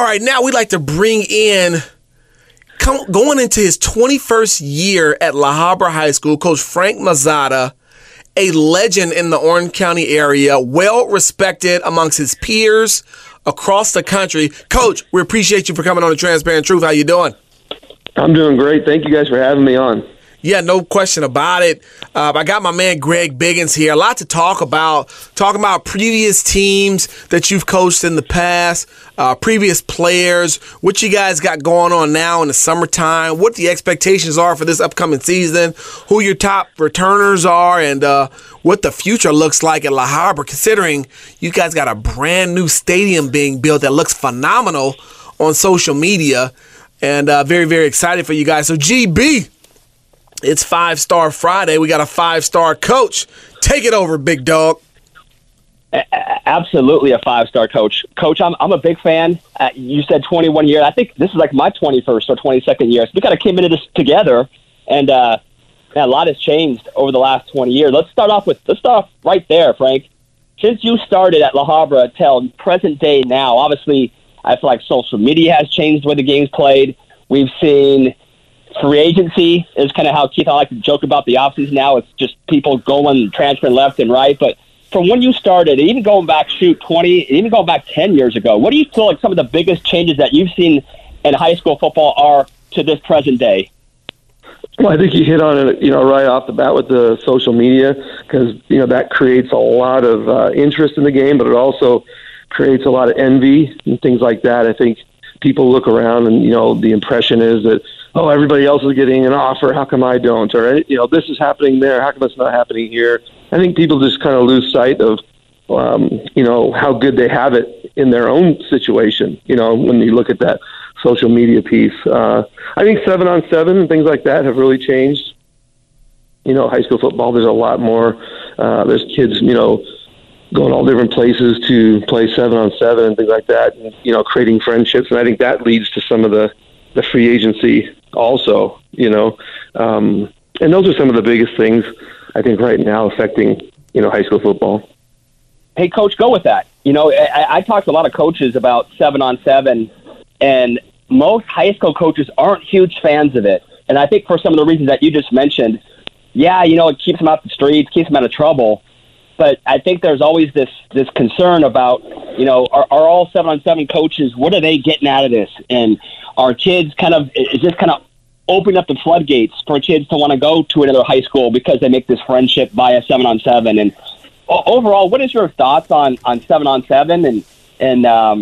All right, now we'd like to bring in, come, going into his 21st year at La Habra High School, Coach Frank Mazzotta, a legend in the Orange County area, well respected amongst his peers across the country. Coach, we appreciate you for coming on the Transparent Truth. How you doing? I'm doing great. Thank you guys for having me on. Yeah, no question about it. Uh, I got my man Greg Biggins here. A lot to talk about. Talking about previous teams that you've coached in the past, uh, previous players, what you guys got going on now in the summertime, what the expectations are for this upcoming season, who your top returners are, and uh, what the future looks like at La Habra, considering you guys got a brand new stadium being built that looks phenomenal on social media. And uh, very, very excited for you guys. So, GB, it's Five Star Friday. We got a five star coach. Take it over, big dog. Absolutely a five star coach. Coach, I'm, I'm a big fan. Uh, you said 21 years. I think this is like my 21st or 22nd year. So we kind of came into this together, and uh, man, a lot has changed over the last 20 years. Let's start off with let's start off right there, Frank. Since you started at La Habra till present day now, obviously, I feel like social media has changed the way the game's played. We've seen free agency is kind of how Keith I like to joke about the offseason now. It's just people going transferring left and right. But from when you started, even going back, shoot, 20, even going back 10 years ago, what do you feel like some of the biggest changes that you've seen in high school football are to this present day? Well, I think you hit on it, you know, right off the bat with the social media because you know that creates a lot of uh, interest in the game, but it also creates a lot of envy and things like that. I think people look around and you know the impression is that oh, everybody else is getting an offer. How come I don't? Or, you know, this is happening there. How come it's not happening here? I think people just kind of lose sight of, um, you know, how good they have it in their own situation, you know, when you look at that social media piece. Uh, I think seven on seven and things like that have really changed. You know, high school football, there's a lot more. Uh, there's kids, you know, going all different places to play seven on seven and things like that, and, you know, creating friendships. And I think that leads to some of the, the free agency also, you know. Um, and those are some of the biggest things I think right now affecting, you know, high school football. Hey, coach, go with that. You know, I, I talked to a lot of coaches about seven on seven, and most high school coaches aren't huge fans of it. And I think for some of the reasons that you just mentioned, yeah, you know, it keeps them out the streets, keeps them out of trouble. But I think there's always this this concern about, you know, are, are all seven on seven coaches? What are they getting out of this? And are kids kind of is this kind of opening up the floodgates for kids to want to go to another high school because they make this friendship via seven on seven. And overall, what is your thoughts on on seven on seven? And and um,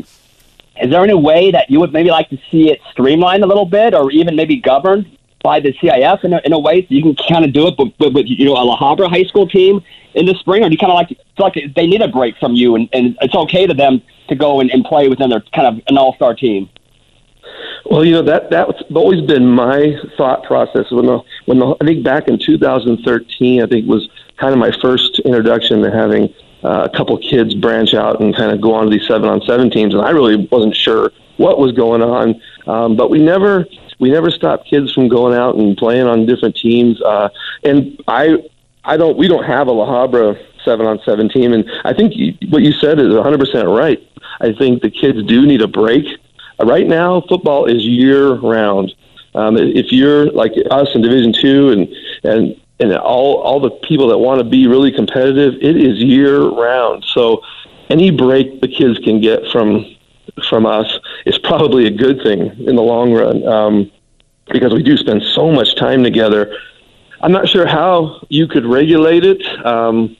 is there any way that you would maybe like to see it streamlined a little bit, or even maybe governed by the CIF in a, in a way so you can kind of do it with, with, with you know a La Habra high school team in the spring, or do you kind of like feel like they need a break from you, and, and it's okay to them to go and, and play within their kind of an all star team? Well, you know that that's always been my thought process. When the when the I think back in 2013, I think was kind of my first introduction to having uh, a couple kids branch out and kind of go on to these seven on seven teams, and I really wasn't sure what was going on. Um, but we never we never stopped kids from going out and playing on different teams. Uh, and I I don't we don't have a La Habra seven on seven team, and I think what you said is 100 percent right. I think the kids do need a break right now, football is year round. Um, if you're like us in Division Two and and and all all the people that want to be really competitive, it is year round. So any break the kids can get from from us is probably a good thing in the long run um, because we do spend so much time together. I'm not sure how you could regulate it. Um,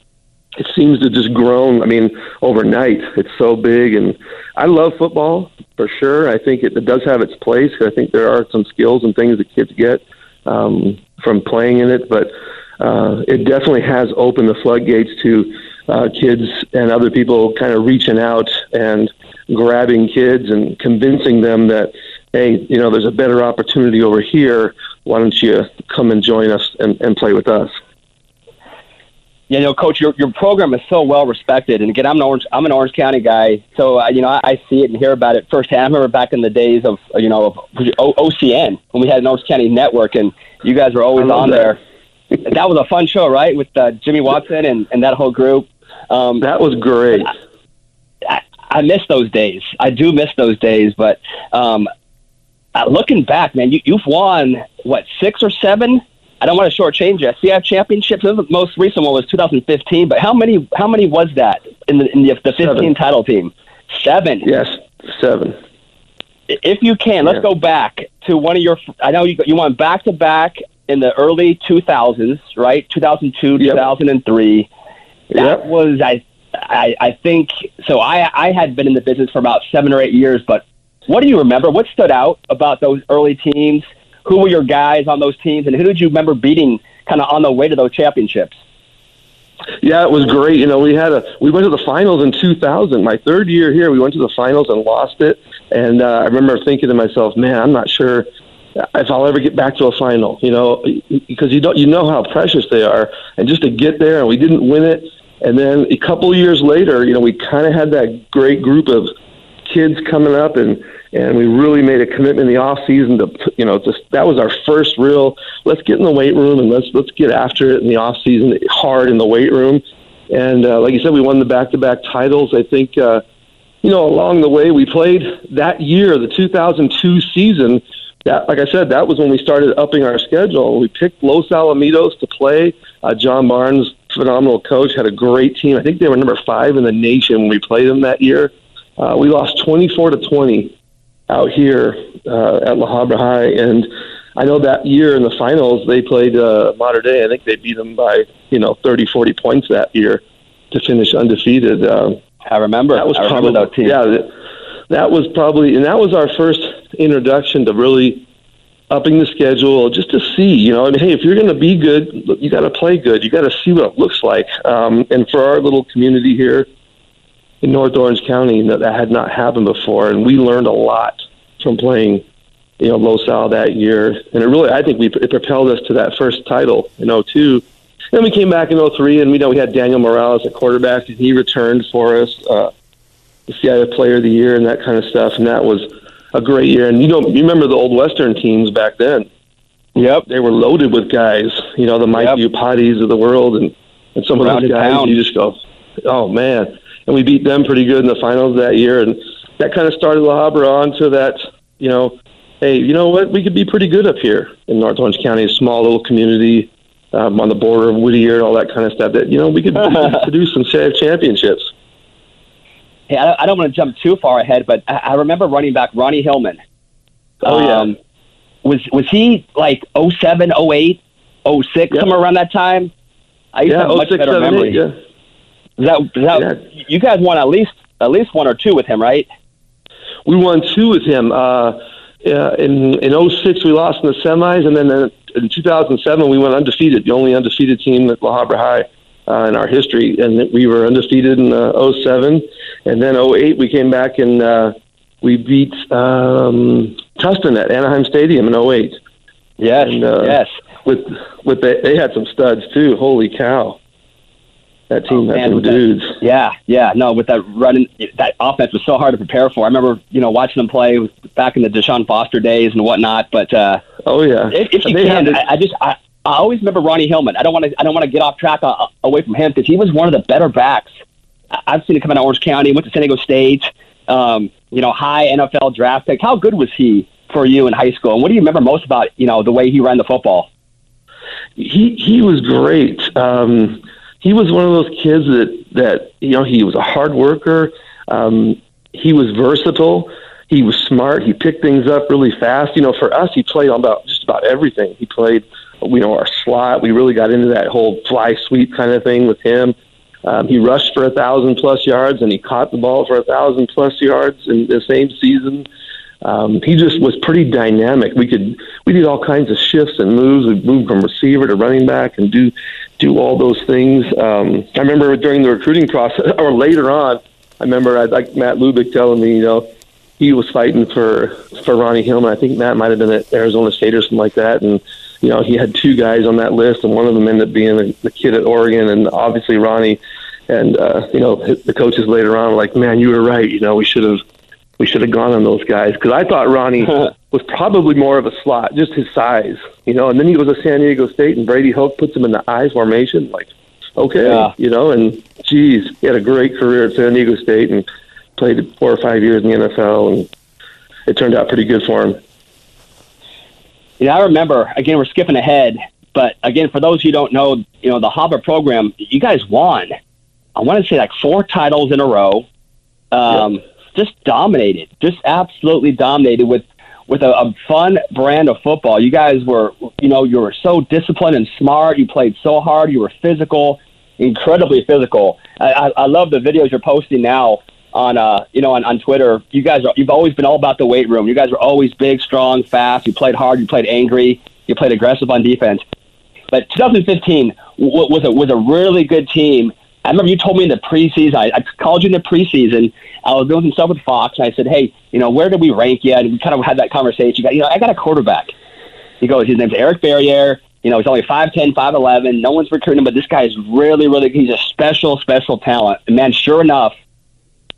it seems to just grown. I mean, overnight, it's so big, and I love football for sure. I think it, it does have its place. I think there are some skills and things that kids get um, from playing in it, but uh, it definitely has opened the floodgates to uh, kids and other people kind of reaching out and grabbing kids and convincing them that, hey, you know, there's a better opportunity over here. Why don't you come and join us and, and play with us? you know, Coach, your your program is so well respected. And again, I'm an Orange I'm an Orange County guy, so uh, you know I, I see it and hear about it firsthand. I remember back in the days of you know of OCN when we had an Orange County network, and you guys were always on that. there. that was a fun show, right? With uh, Jimmy Watson and, and that whole group. Um, that was great. I, I miss those days. I do miss those days. But um, uh, looking back, man, you, you've won what six or seven I don't want to shortchange you. CIF championships. The most recent one was 2015. But how many? How many was that in the in the, the 15 seven. title team? Seven. Yes, seven. If you can, let's go back to one of your. I know you you went back to back in the early 2000s, right? 2002, yep. 2003. That yep. was I, I. I think so. I I had been in the business for about seven or eight years, but what do you remember? What stood out about those early teams? who were your guys on those teams, and who did you remember beating kind of on the way to those championships? Yeah, it was great. You know, we had a we went to the finals in 2000. My third year here, we went to the finals and lost it. And uh, I remember thinking to myself, "Man, I'm not sure if I'll ever get back to a final." You know, because you don't you know how precious they are, and just to get there, and we didn't win it. And then a couple years later, you know, we kind of had that great group of kids coming up and and we really made a commitment in the off season to you know just that was our first real let's get in the weight room and let's let's get after it in the off season hard in the weight room. And uh, like you said we won the back to back titles. I think uh you know along the way we played that year the 2002 season that like i said that was when we started upping our schedule. We picked los alamitos to play uh, john barnes phenomenal coach had a great team i think they were number five in the nation when we played them that year uh, we lost 24 to 20 out here uh, at La Habra High, and I know that year in the finals they played uh, Mater Dei. I think they beat them by you know 30, 40 points that year to finish undefeated. Uh, I remember. That was I probably that team. yeah. That was probably, and that was our first introduction to really upping the schedule just to see, you know, I mean, hey, if you're going to be good, you got to play good. You got to see what it looks like. Um, and for our little community here, in North Orange County that, that had not happened before, and we learned a lot from playing, you know, Los Al that year, and it really, I think, we it propelled us to that first title in 02. Then we came back in 03, and we know we had Daniel Morales at quarterback, and he returned for us, uh, the CIF Player of the Year, and that kind of stuff, and that was a great year. And you know, you remember the old Western teams back then? Yep, they were loaded with guys. You know, the Mike yep. Potties of the world, and and some of those guys. Town. You just go, oh man and we beat them pretty good in the finals that year, and that kind of started La Habra onto that, you know, hey, you know what, we could be pretty good up here in North Orange County, a small little community um, on the border of Whittier and all that kind of stuff. That you know, we could, we could produce some championships. Hey, I don't want to jump too far ahead, but I remember running back Ronnie Hillman. Oh yeah. Um, was was he like 07, 08, 06, yep. somewhere around that time? I used yeah, to have much 06, better 7, memory. 8, yeah. Is that, that yeah. you guys won at least at least one or two with him, right? We won two with him. Uh, uh, in in 06 we lost in the semis, and then in 2007 we went undefeated, the only undefeated team at La Habra High uh, in our history, and we were undefeated in uh, 07, and then 08 we came back and uh, we beat um, Tustin at Anaheim Stadium in 08. Yes, and, uh, yes. With with the, they had some studs too. Holy cow! that team oh, had some dudes. That, yeah, yeah. No, with that running, that offense was so hard to prepare for. I remember, you know, watching them play back in the Deshaun Foster days and whatnot. But uh, oh yeah, if, if you they can, I, I, just I, I always remember Ronnie Hillman. I don't want to I don't want to get off track uh, away from him because he was one of the better backs. I've seen him come out of Orange County. Went to San Diego State. Um, you know, high NFL draft pick. How good was he for you in high school? And what do you remember most about you know the way he ran the football? He he was great. Um, he was one of those kids that that you know he was a hard worker. Um, he was versatile. He was smart. He picked things up really fast. You know, for us, he played on about just about everything. He played, you know, our slot. We really got into that whole fly sweep kind of thing with him. Um, he rushed for a thousand plus yards, and he caught the ball for a thousand plus yards in the same season. Um, he just was pretty dynamic. We could we did all kinds of shifts and moves. We moved from receiver to running back and do do all those things. Um, I remember during the recruiting process, or later on, I remember I like Matt Lubick telling me, you know, he was fighting for for Ronnie Hillman. I think Matt might have been at Arizona State or something like that, and you know he had two guys on that list, and one of them ended up being the, the kid at Oregon, and obviously Ronnie. And uh, you know the coaches later on were like, "Man, you were right. You know we should have we should have gone on those guys because I thought Ronnie was probably more of a slot, just his size, you know. And then he goes to San Diego State, and Brady Hoke puts him in the I formation. Like, okay, yeah. you know. And geez, he had a great career at San Diego State and played four or five years in the NFL, and it turned out pretty good for him. Yeah, I remember. Again, we're skipping ahead, but again, for those who don't know, you know the Habra program, you guys won. I want to say like four titles in a row. Um, yep. Just dominated, just absolutely dominated with with a, a fun brand of football. You guys were, you know, you were so disciplined and smart. You played so hard. You were physical, incredibly physical. I, I, I love the videos you're posting now on uh you know on, on Twitter. You guys are you've always been all about the weight room. You guys were always big, strong, fast. You played hard. You played angry. You played aggressive on defense. But 2015 was a was a really good team. I remember you told me in the preseason. I, I called you in the preseason. I was doing some stuff with Fox, and I said, "Hey, you know, where did we rank you?" And we kind of had that conversation. You know, I got a quarterback. He goes, his name's Eric Barriere. You know, he's only 5'10", 5'11". No one's recruiting him, but this guy is really, really, he's a special, special talent. And man, sure enough,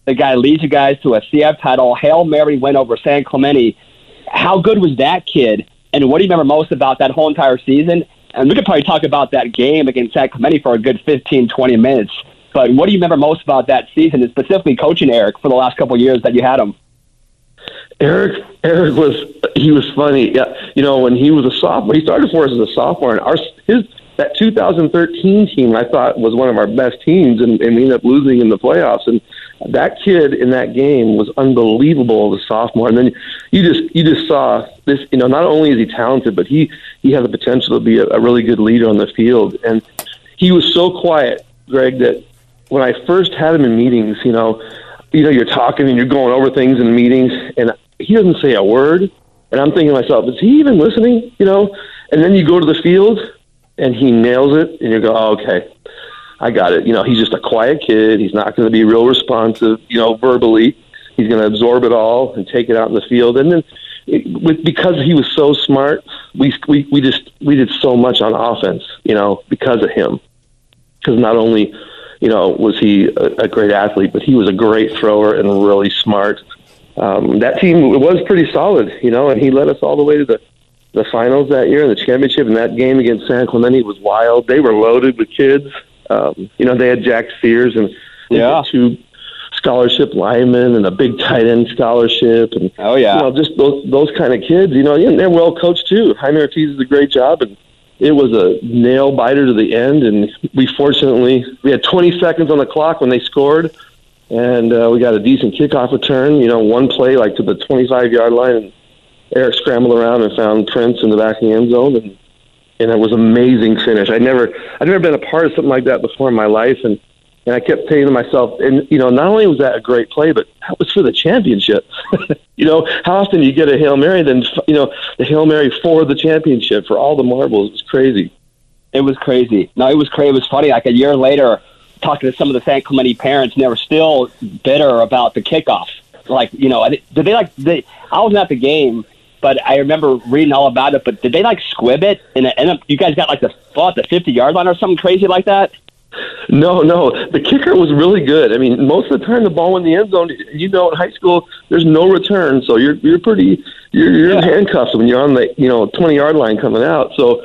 the guy leads you guys to a CIF title. Hail Mary win over San Clemente. How good was that kid? And what do you remember most about that whole entire season? And we could probably talk about that game against San Clemente for a good 15, 20 minutes. But what do you remember most about that season, and specifically coaching Eric for the last couple of years that you had him? Eric, Eric was he was funny. Yeah, you know when he was a sophomore, he started for us as a sophomore, and our his that 2013 team I thought was one of our best teams, and, and we ended up losing in the playoffs. And that kid in that game was unbelievable as a sophomore. And then you just you just saw this. You know, not only is he talented, but he he has the potential to be a, a really good leader on the field. And he was so quiet, Greg, that when I first had him in meetings, you know, you know, you're talking and you're going over things in meetings, and he doesn't say a word. And I'm thinking to myself, is he even listening? You know? And then you go to the field, and he nails it, and you go, oh, okay, I got it. You know, he's just a quiet kid. He's not going to be real responsive, you know, verbally. He's going to absorb it all and take it out in the field. And then, it, with, because he was so smart, we we we just we did so much on offense, you know, because of him. Because not only you know, was he a, a great athlete, but he was a great thrower and really smart. Um, that team was pretty solid, you know, and he led us all the way to the the finals that year in the championship. And that game against San Clemente was wild. They were loaded with kids. Um, you know, they had Jack Sears and yeah. two scholarship linemen and a big tight end scholarship and oh yeah, you know, just those those kind of kids. You know, and they're well coached too. Jaime Ortiz does a great job, and it was a nail biter to the end, and we fortunately we had 20 seconds on the clock when they scored, and uh, we got a decent kickoff return. You know, one play like to the 25 yard line, and Eric scrambled around and found Prince in the back of the end zone, and and it was amazing finish. I never I'd never been a part of something like that before in my life, and and I kept saying to myself, and you know, not only was that a great play, but that was for the championship. you know, how often you get a hail mary, then you know the hail mary for the championship for all the marbles. It was crazy. It was crazy. No, it was crazy. It was funny. Like a year later, talking to some of the San Clemente parents, and they were still bitter about the kickoff. Like, you know, did they like? They, I wasn't at the game, but I remember reading all about it. But did they like squib it? And, and you guys got like the thought the fifty yard line or something crazy like that? No, no. The kicker was really good. I mean, most of the time the ball in the end zone, you know, in high school there's no return, so you're you're pretty you're, you're yeah. in handcuffs when you're on the you know 20 yard line coming out. So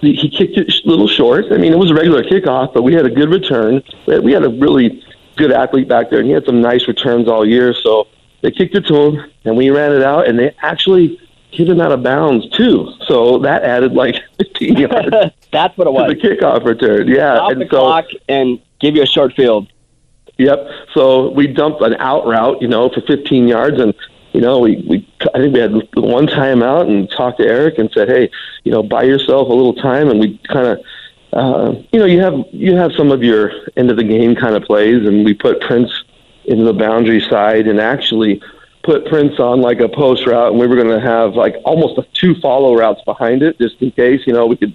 he kicked it a little short. I mean, it was a regular kickoff, but we had a good return. We had, we had a really good athlete back there, and he had some nice returns all year. So they kicked it to him, and we ran it out, and they actually hit him out of bounds too. So that added like 15 yards. That's what it was. the kickoff return, yeah. Stop and the so, clock and give you a short field. Yep. So we dumped an out route, you know, for 15 yards, and you know, we we I think we had one time out and talked to Eric and said, hey, you know, buy yourself a little time, and we kind of. Uh, you know, you have you have some of your end of the game kind of plays, and we put Prince into the boundary side, and actually put Prince on like a post route, and we were going to have like almost two follow routes behind it, just in case you know we could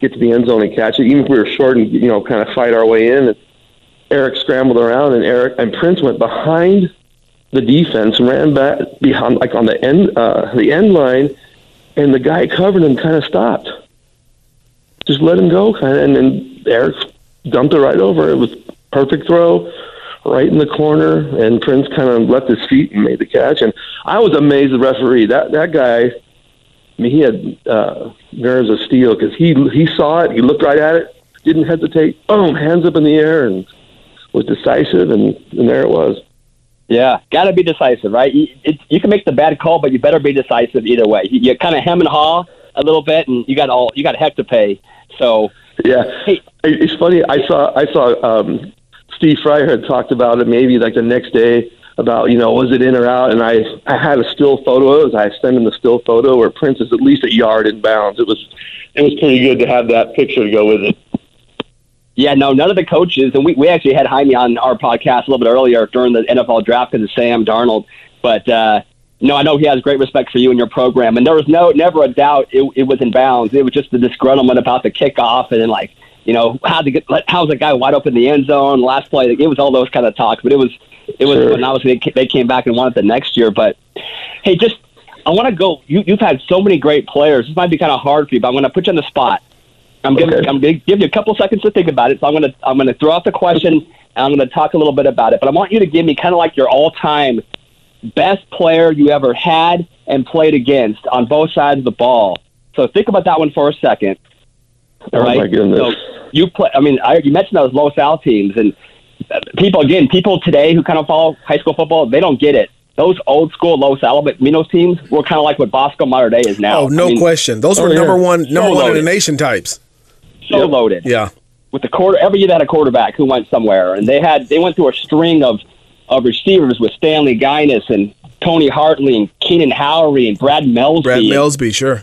get to the end zone and catch it, even if we were short and you know kind of fight our way in. And Eric scrambled around, and Eric and Prince went behind the defense and ran back behind, like on the end uh, the end line, and the guy covering him kind of stopped. Just let him go, kind of, and then Eric dumped it right over. It was perfect throw right in the corner, and Prince kind of left his feet and made the catch. And I was amazed the referee. That that guy, I mean, he had uh, nerves of steel because he he saw it, he looked right at it, didn't hesitate, boom, hands up in the air, and was decisive, and, and there it was. Yeah, got to be decisive, right? You, it, you can make the bad call, but you better be decisive either way. You, you kind of hem and haw a little bit, and you got all you got a heck to pay. So yeah, hey, it's funny. I saw I saw um, Steve Fryer had talked about it maybe like the next day about you know was it in or out, and I I had a still photo. As I sent him the still photo where Prince is at least a yard in bounds. It was it was pretty good to have that picture to go with it. Yeah, no, none of the coaches, and we, we actually had Jaime on our podcast a little bit earlier during the NFL draft because of Sam Darnold. But uh, no, I know he has great respect for you and your program, and there was no never a doubt it, it was in bounds. It was just the disgruntlement about the kickoff, and then like you know how to get how's the guy wide open in the end zone last play. It was all those kind of talks, but it was it was sure. when obviously they, they came back and won it the next year. But hey, just I want to go. You, you've had so many great players. This might be kind of hard for you, but I'm going to put you on the spot. I'm giving okay. I'm going to give you a couple seconds to think about it. So I'm going to I'm going to throw out the question and I'm going to talk a little bit about it. But I want you to give me kind of like your all time best player you ever had and played against on both sides of the ball. So think about that one for a second. All right. Oh my goodness. So you play. I mean, I, you mentioned those Los Al teams, and uh, people again, people today who kind of follow high school football, they don't get it. Those old school Los Alamitos teams were kind of like what Bosco Modern Day is now. Oh, no I mean, question. Those oh, were oh, number one, number so one loaded. in the nation types. So yep. loaded. Yeah. With the quarter, every year they had a quarterback who went somewhere, and they had they went through a string of of receivers with Stanley Guinness and Tony Hartley and Keenan Howry and Brad Melsby. Brad Melsby, sure.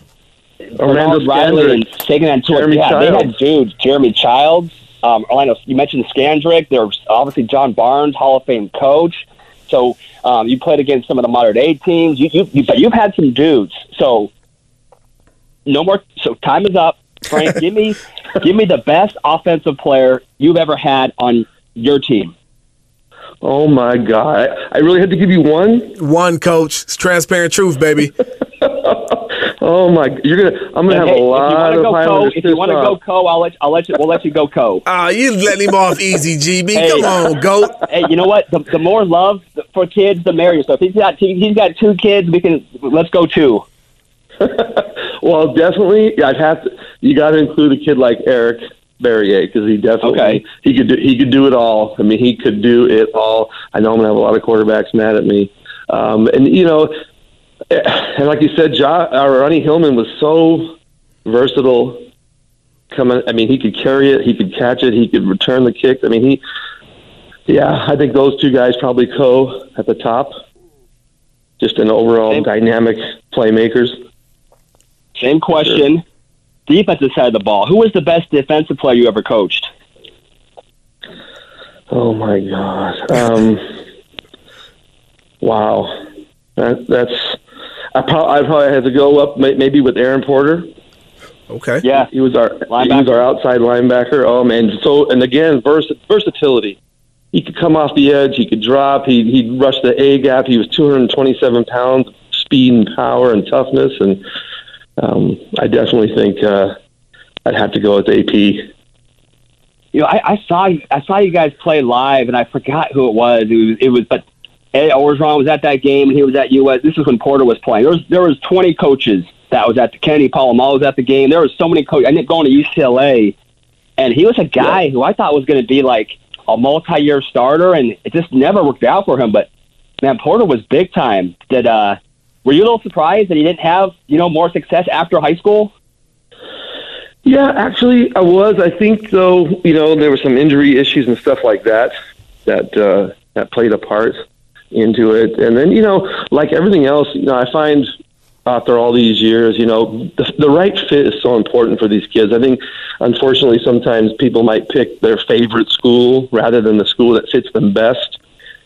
Orlando Riley and Sagan and Jeremy yeah, Childs. they had dudes. Jeremy Childs. Um, Orlando, you mentioned Scandrick. There's obviously John Barnes, Hall of Fame coach. So um, you played against some of the modern day teams. You, you, you, but you've had some dudes. So no more. So time is up. Frank, give me give me the best offensive player you've ever had on your team. Oh my God! I really had to give you one. One, coach. It's transparent truth, baby. oh my! You're gonna. I'm gonna and have hey, a lot of co, If you want to go co, I'll let I'll let you. We'll let you go co. Ah, uh, you letting him off easy, GB. Hey, Come on, goat. Hey, you know what? The, the more love for kids, the merrier. So if he's got he's got two kids, we can let's go two. well, definitely, I'd have to. You got to include a kid like Eric Barriere because he definitely okay. he could do, he could do it all. I mean, he could do it all. I know I'm gonna have a lot of quarterbacks mad at me, um, and you know, and like you said, ja, uh, Ronnie Hillman was so versatile. Coming, I mean, he could carry it, he could catch it, he could return the kick. I mean, he, yeah, I think those two guys probably co at the top. Just an overall Same. dynamic playmakers. Same question. Sure defensive side of the ball, who was the best defensive player you ever coached? Oh my God! Um, wow, that, that's I, pro- I probably had to go up maybe with Aaron Porter. Okay. Yeah, he was our linebacker. he was our outside linebacker. Um, and so and again, vers- versatility. He could come off the edge. He could drop. He he'd rush the A gap. He was 227 pounds, speed and power and toughness, and um, I definitely think uh, I'd have to go with AP. You know, I, I saw I saw you guys play live, and I forgot who it was. It was, it was but Ed Orgeron was at that game, and he was at US. This is when Porter was playing. There was there was 20 coaches that was at the Kennedy Polamalu was at the game. There was so many coaches. I ended up going to UCLA, and he was a guy yeah. who I thought was going to be like a multi-year starter, and it just never worked out for him. But man, Porter was big time. Did uh, were you a little surprised that he didn't have you know more success after high school? Yeah, actually, I was. I think though, you know, there were some injury issues and stuff like that that uh, that played a part into it. And then, you know, like everything else, you know, I find after all these years, you know, the, the right fit is so important for these kids. I think, unfortunately, sometimes people might pick their favorite school rather than the school that fits them best.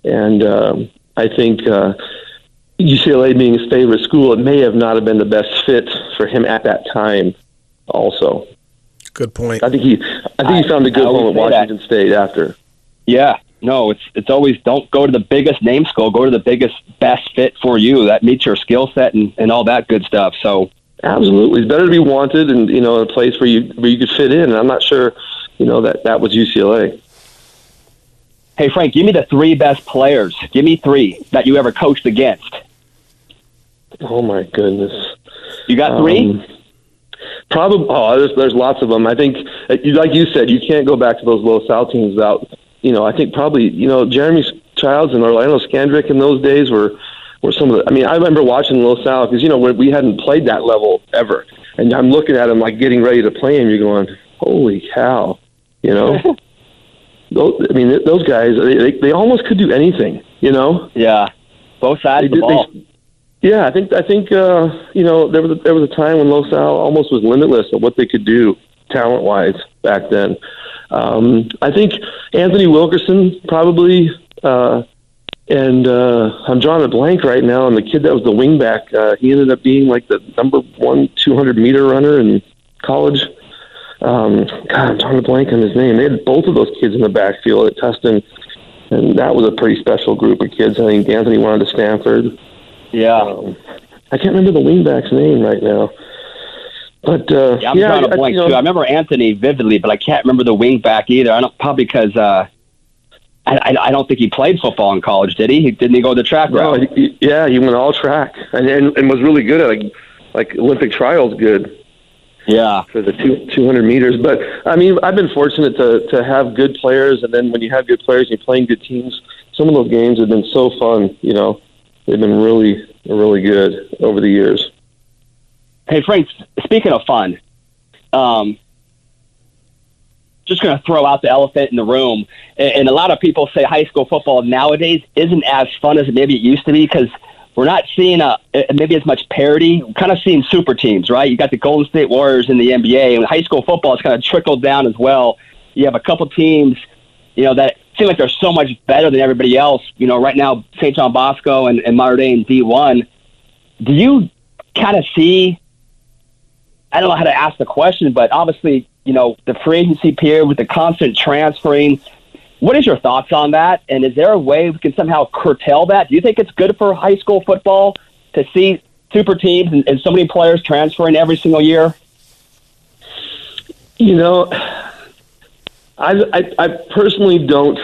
And um, I think uh, UCLA being his favorite school, it may have not have been the best fit for him at that time. Also, good point. I think he, I think he found a good home at Washington that. State after. Yeah, no, it's it's always don't go to the biggest name school. Go to the biggest, best fit for you that meets your skill set and, and all that good stuff. So absolutely, it's better to be wanted and you know in a place where you where you could fit in. And I'm not sure, you know, that that was UCLA. Hey Frank, give me the three best players. Give me three that you ever coached against. Oh my goodness! You got three. Um, probably. Oh, there's there's lots of them. I think, like you said, you can't go back to those Los Al teams without. You know, I think probably you know Jeremy Childs and Orlando Scandrick in those days were were some of the. I mean, I remember watching Los Al because you know we hadn't played that level ever, and I'm looking at him like getting ready to play him. You're going, holy cow, you know. those, I mean, those guys they, they almost could do anything, you know. Yeah, both sides they of the ball. They, yeah, I think I think uh, you know there was a, there was a time when Los Al almost was limitless of what they could do talent wise back then. Um, I think Anthony Wilkerson probably, uh, and uh, I'm drawing a blank right now. And the kid that was the wingback, uh, he ended up being like the number one 200 meter runner in college. Um, God, I'm drawing a blank on his name. They had both of those kids in the backfield at Tustin, and that was a pretty special group of kids. I think Anthony went to Stanford. Yeah. Um, I can't remember the wingback's name right now. But uh, yeah, I'm yeah, drawing a blank I, you know, too. I remember Anthony vividly, but I can't remember the wing back either. I don't probably because uh, I, I I don't think he played football in college, did he? Didn't he go to the track No, route? he, yeah, he went all track and, and and was really good at like like Olympic trials good Yeah, for the two, 200 meters. But I mean, I've been fortunate to to have good players, and then when you have good players, and you're playing good teams. Some of those games have been so fun. You know, they've been really really good over the years. Hey, Frank. Speaking of fun, um, just going to throw out the elephant in the room. And, and a lot of people say high school football nowadays isn't as fun as maybe it used to be because we're not seeing a, maybe as much parity. We're kind of seeing super teams, right? You got the Golden State Warriors in the NBA, and high school football has kind of trickled down as well. You have a couple teams, you know, that seem like they're so much better than everybody else. You know, right now, St. John Bosco and, and Mater Dei in D1. Do you kind of see I don't know how to ask the question, but obviously, you know, the free agency period with the constant transferring. What is your thoughts on that? And is there a way we can somehow curtail that? Do you think it's good for high school football to see super teams and, and so many players transferring every single year? You know, I, I I personally don't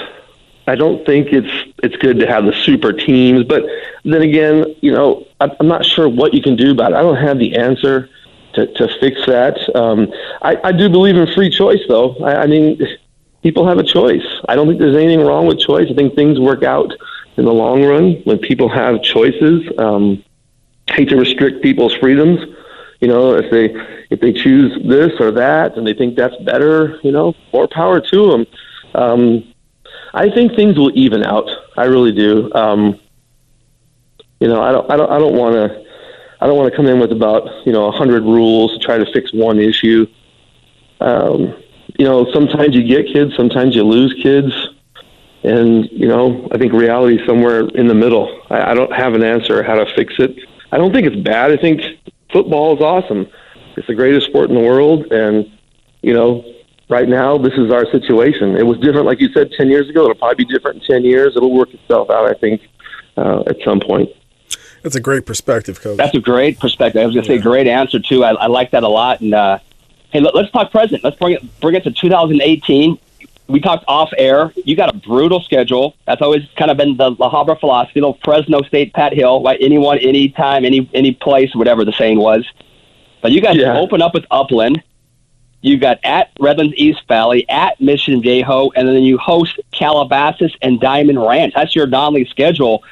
I don't think it's it's good to have the super teams, but then again, you know, I'm not sure what you can do about it. I don't have the answer to, to fix that. Um, I, I do believe in free choice, though. I, I mean, people have a choice. I don't think there's anything wrong with choice. I think things work out in the long run when people have choices. Um, hate to restrict people's freedoms. You know, if they if they choose this or that and they think that's better, you know, more power to them. Um, I think things will even out. I really do. Um, you know, I don't, I don't, I don't want to, I don't want to come in with about you know a hundred rules to try to fix one issue. Um, you know, sometimes you get kids, sometimes you lose kids, and you know, I think reality is somewhere in the middle. I, I don't have an answer how to fix it. I don't think it's bad. I think football is awesome. It's the greatest sport in the world, and you know, right now this is our situation. It was different, like you said, ten years ago. It'll probably be different in ten years. It'll work itself out, I think, uh, at some point. That's a great perspective, coach. That's a great perspective. I was going to say great answer too. I, I like that a lot. And uh, hey, let, us talk present. Let's bring it bring it to 2018. We talked off air. You got a brutal schedule. That's always kind of been the La Habra philosophy. Little Fresno State, Pat Hill, right? Anyone, anytime, any any place, whatever the saying was. But you guys Yeah. open up with Upland. You got at Redlands East Valley, at Mission Viejo, and then you host Calabasas and Diamond Ranch. That's your non-league schedule.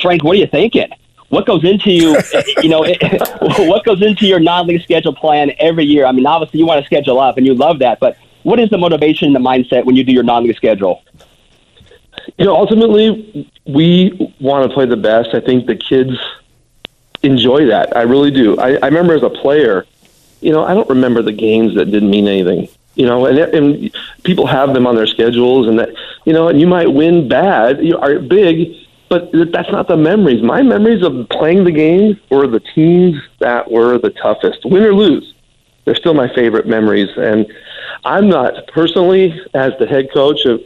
Frank, what are you thinking? What goes into you, you know, what goes into your non-league schedule plan every year? I mean, obviously you want to schedule up, and you love that, but what is the motivation and the mindset when you do your non-league schedule? you know, ultimately, we want to play the best. I think the kids enjoy that. I really do. I, I remember as a player, you know, I don't remember the games that didn't mean anything. You know, and and people have them on their schedules, and that you know, and you might win bad, you are big, but that's not the memories. My memories of playing the game were the teams that were the toughest, win or lose. They're still my favorite memories, and I'm not personally as the head coach of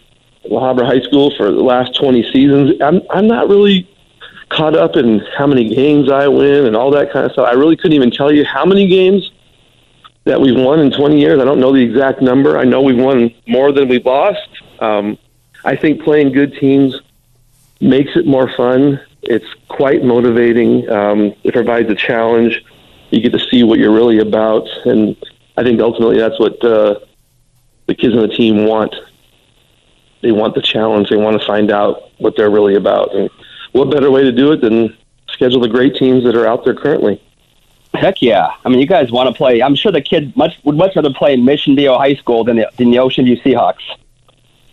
La Habra High School for the last 20 seasons. I'm I'm not really caught up in how many games I win and all that kind of stuff. I really couldn't even tell you how many games that we've won in 20 years. I don't know the exact number. I know we've won more than we've lost. Um, I think playing good teams makes it more fun. It's quite motivating. Um, it provides a challenge. You get to see what you're really about, and I think ultimately that's what uh, the kids on the team want. they want the challenge. They want to find out what they're really about. And what better way to do it than schedule the great teams that are out there currently? Heck yeah! I mean, you guys want to play. I'm sure the kids much would much rather play in Mission Viejo High School than the, than the Ocean View Seahawks.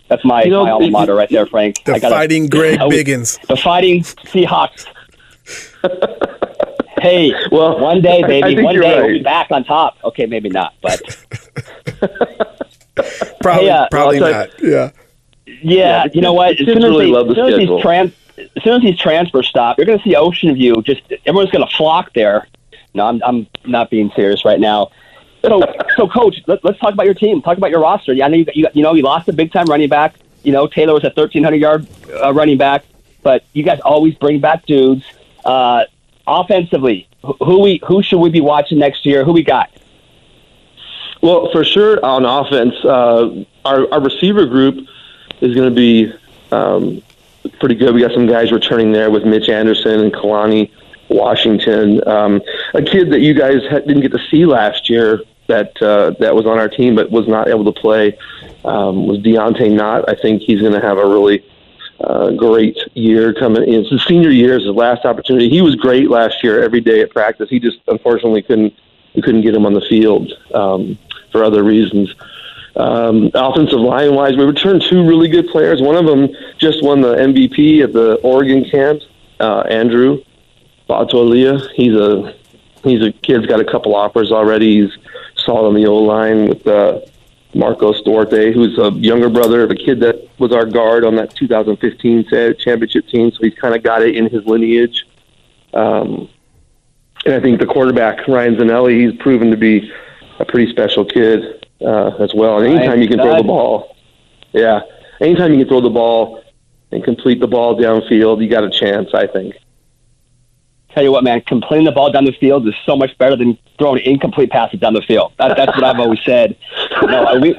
That's my, you know, my alma mater right there, Frank. The gotta, fighting Greg Biggins. The fighting Seahawks. hey, well, one day, baby, one day right. we'll be back on top. Okay, maybe not, but probably, hey, uh, probably well, not. Yeah. Yeah, you know what? As soon as, really they, as, soon as these trans, as soon as these transfers stop, you're going to see Ocean View. Just everyone's going to flock there. No, I'm I'm not being serious right now. So, so coach, let, us talk about your team. Talk about your roster. Yeah, I know you, you, you know you lost a big time running back. You know Taylor was a 1300 yard uh, running back, but you guys always bring back dudes. Uh, offensively, who we who should we be watching next year? Who we got? Well, for sure on offense, uh, our our receiver group is going to be um, pretty good. We got some guys returning there with Mitch Anderson and Kalani Washington. Um, a kid that you guys didn't get to see last year that uh, that was on our team but was not able to play um, was Deontay Knott. I think he's going to have a really uh, great year coming in. It's his senior year, his last opportunity. He was great last year every day at practice. He just unfortunately couldn't couldn't get him on the field um, for other reasons. Um, offensive line wise, we returned two really good players. One of them just won the MVP at the Oregon camp, uh, Andrew Batolia. He's a he's a kid's got a couple offers already. He's solid on the O line with uh, Marcos Duarte, who's a younger brother of a kid that was our guard on that 2015 championship team. So he's kind of got it in his lineage. Um, and I think the quarterback Ryan Zanelli, he's proven to be a pretty special kid uh, as well. And anytime you can throw the ball, yeah, anytime you can throw the ball and complete the ball downfield, you got a chance. I think. Tell you what, man, completing the ball down the field is so much better than throwing incomplete passes down the field. That, that's what I've always said. No, we,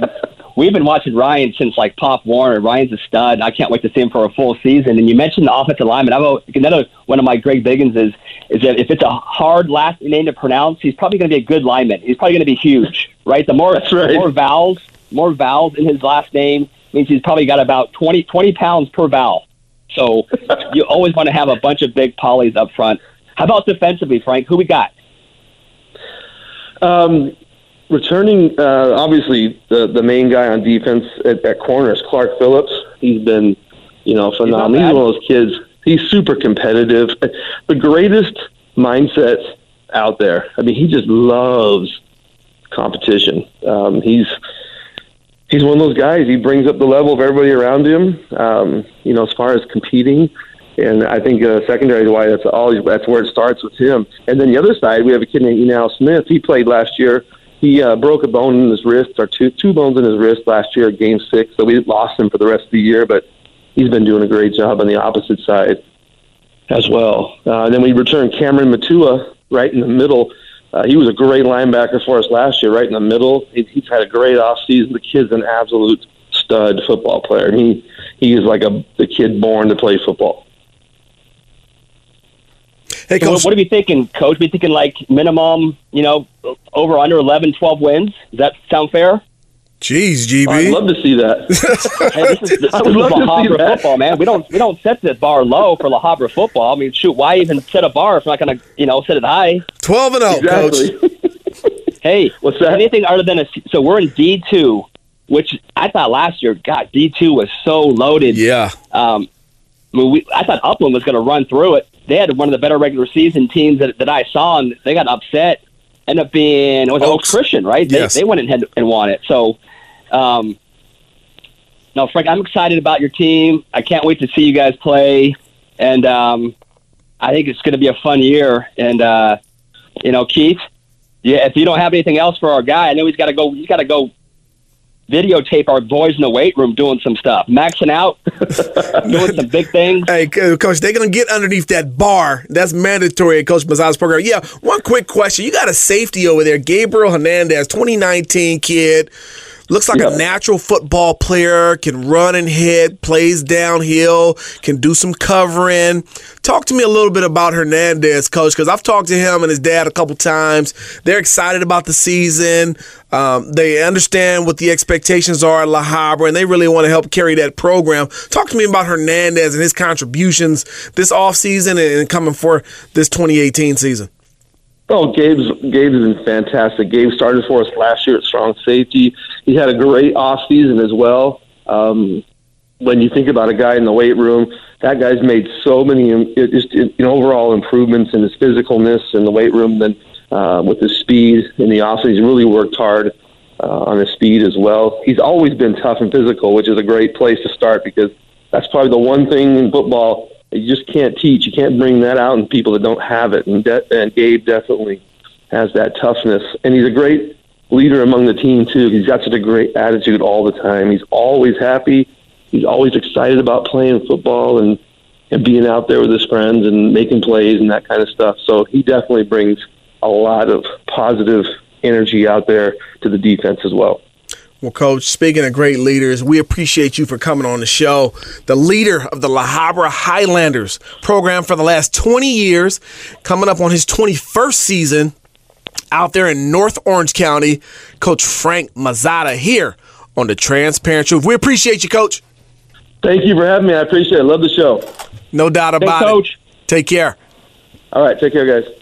we've been watching Ryan since like Pop Warner. Ryan's a stud. I can't wait to see him for a full season. And you mentioned the offensive lineman. I've another one of my Greg Biggins is is that if it's a hard last name to pronounce, he's probably going to be a good lineman. He's probably going to be huge, right? The more right. the more vowels, more vowels in his last name means he's probably got about 20, 20 pounds per vowel. So you always want to have a bunch of big polys up front. How about defensively, Frank? Who we got? Um, returning, uh, obviously, the the main guy on defense at, at corner is Clark Phillips. He's been, you know, phenomenal. He's, He's one of those kids. He's super competitive. The greatest mindset out there. I mean, he just loves competition. Um, he's he's one of those guys. He brings up the level of everybody around him. Um, you know, as far as competing, and I think uh, secondary why that's always that's where it starts with him. And then the other side, we have a kid named Enal Smith. He played last year. He uh, broke a bone in his wrist, or two two bones in his wrist last year Game Six. So we lost him for the rest of the year, but he's been doing a great job on the opposite side as well. Uh, then we return Cameron Matua right in the middle. Uh, he was a great linebacker for us last year, right in the middle. He, he's had a great offseason. The kid's an absolute stud football player. He he is like a the kid born to play football. Hey, so what, what, are we thinking, Coach? We thinking like minimum, you know, over under 11, 12 wins. Does that sound fair? Jeez, GB. I'd love to see that. hey, this is, this is La Habra football, man. We don't we don't set the bar low for La Habra football. I mean, shoot, why even set a bar if we're not going to you know set it high? Twelve and zero, oh, exactly. Coach. hey, what's that? Anything other than a so we're in D two, which I thought last year, God, D two was so loaded. Yeah. Um, I mean, we, I thought Upland was going to run through it. They had one of the better regular season teams that, that I saw, and they got upset. Ended up being it was Oaks, Christian, right? They, yes. they went ahead and won it. So, um, no, Frank, I'm excited about your team. I can't wait to see you guys play, and um, I think it's going to be a fun year. And uh, you know, Keith, yeah, if you don't have anything else for our guy, I know he's got to go. He's got to go videotape our boys in the weight room doing some stuff, maxing out, doing some big things. Hey, coach, they're gonna get underneath that bar. That's mandatory at Coach Mazza's program. Yeah, one quick question: You got a safety over there, Gabriel Hernandez, 2019 kid. Looks like Yep. a natural football player, can run and hit, plays downhill, can do some covering. Talk to me a little bit about Hernandez, coach, because I've talked to him and his dad a couple times. They're excited about the season. Um, they understand what the expectations are at La Habra, and they really want to help carry that program. Talk to me about Hernandez and his contributions this offseason and coming for this 2018 season. Oh, Gabe's Gabe's been fantastic. Gabe started for us last year at strong safety. He had a great off season as well. Um, when you think about a guy in the weight room, that guy's made so many just it, overall improvements in his physicalness in the weight room. Then uh, with his speed in the off season, he's really worked hard uh, on his speed as well. He's always been tough and physical, which is a great place to start because that's probably the one thing in football you just can't teach. You can't bring that out in people that don't have it. And, de- and Gabe definitely has that toughness. And he's a great leader among the team, too. He's got such a great attitude all the time. He's always happy. He's always excited about playing football and, and being out there with his friends and making plays and that kind of stuff. So he definitely brings a lot of positive energy out there to the defense as well. Well, Coach, speaking of great leaders, we appreciate you for coming on the show. The leader of the La Habra Highlanders program for the last 20 years, coming up on his 21st season out there in North Orange County, Coach Frank Mazzotta here on the Transparent Truth. We appreciate you, Coach. Thank you for having me. I appreciate it. Love the show. No doubt about Thanks, it. Coach. Take care. All right. Take care, guys.